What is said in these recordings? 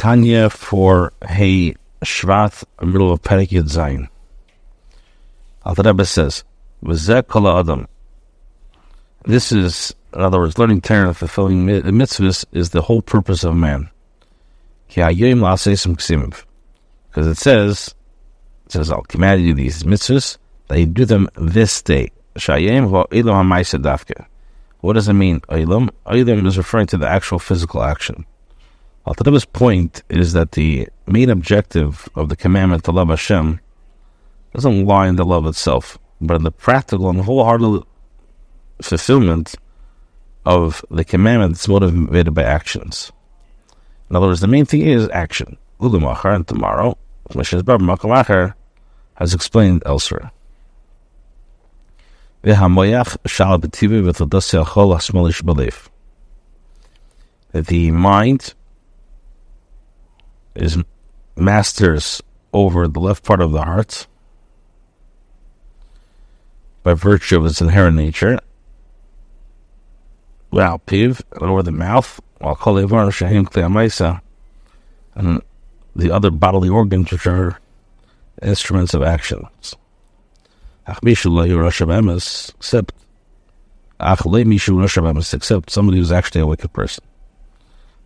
Tanya for Hey Shvat, middle of Perek Yud Zayin. Alter Rebbe says, "V'zeh adam." This is, in other words, learning Torah and fulfilling mi- mitzvahs is the whole purpose of man. Because it says, it says, I'll command you these mitzvahs, that you do them this day. What does it mean? Olam is referring to the actual physical action. Alter Rebbe's point is that the main objective of the commandment to love Hashem doesn't lie in the love itself, but in the practical and wholehearted fulfillment of the commandment that's motivated by actions. In other words, the main thing is action. Ulumachar and tomorrow, Moshe's Bar Makamachar has explained elsewhere. B'leif. The mind is masters over the left part of the heart by virtue of its inherent nature. Well, piv, over the mouth, while shahim and the other bodily organs which are instruments of actions. Except except somebody who's actually a wicked person.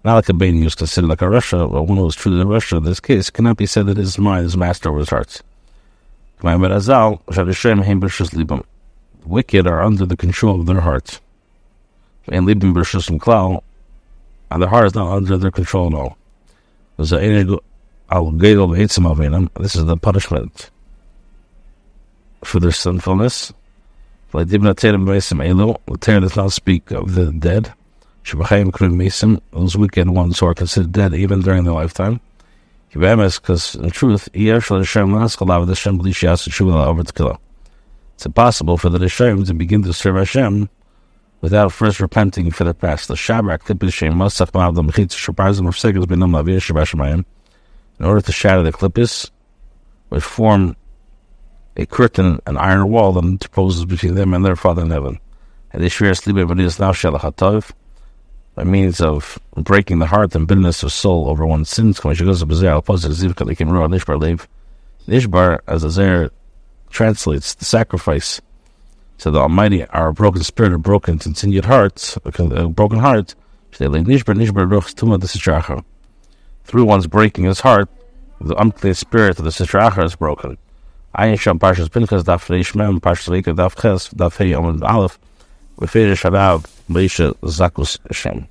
Not like a Bani who's considered like a rasha, or one who is truly a rasha in this case, cannot be said that his mind is master over his heart. The wicked are under the control of their hearts. And Libim Bershusum Klau, and their heart is not under their control at all. This is the punishment for their sinfulness. The Torah does not speak of the dead. Those wicked ones who are considered dead even during their lifetime. Because in truth, it's impossible for the reshaim to begin to serve Hashem without first repenting for the past. The Shabrak in order to shatter the klippus, which form a curtain, an iron wall that interposes between them and their Father in heaven. And sleep now shalachatov by means of breaking the heart and bitterness of soul over one's sins. Nishbar, as Azer translates, the sacrifice to the Almighty, our broken spirit or broken continued hearts, a uh, broken heart, through one's breaking his heart, the unclean spirit of the Sitra is broken. Ayin Sham Parshas Pinchas Daf Reish Mem Parshas Vika Daf Ches Daf Hey Amud Aleph Beferish Harav Мейша Закус Шем.